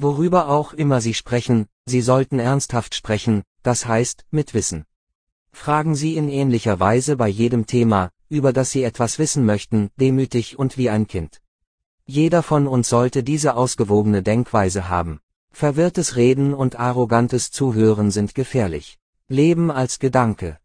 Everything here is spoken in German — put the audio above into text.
Worüber auch immer Sie sprechen, Sie sollten ernsthaft sprechen, das heißt, mit Wissen. Fragen Sie in ähnlicher Weise bei jedem Thema, über das Sie etwas wissen möchten, demütig und wie ein Kind. Jeder von uns sollte diese ausgewogene Denkweise haben. Verwirrtes Reden und arrogantes Zuhören sind gefährlich. Leben als Gedanke.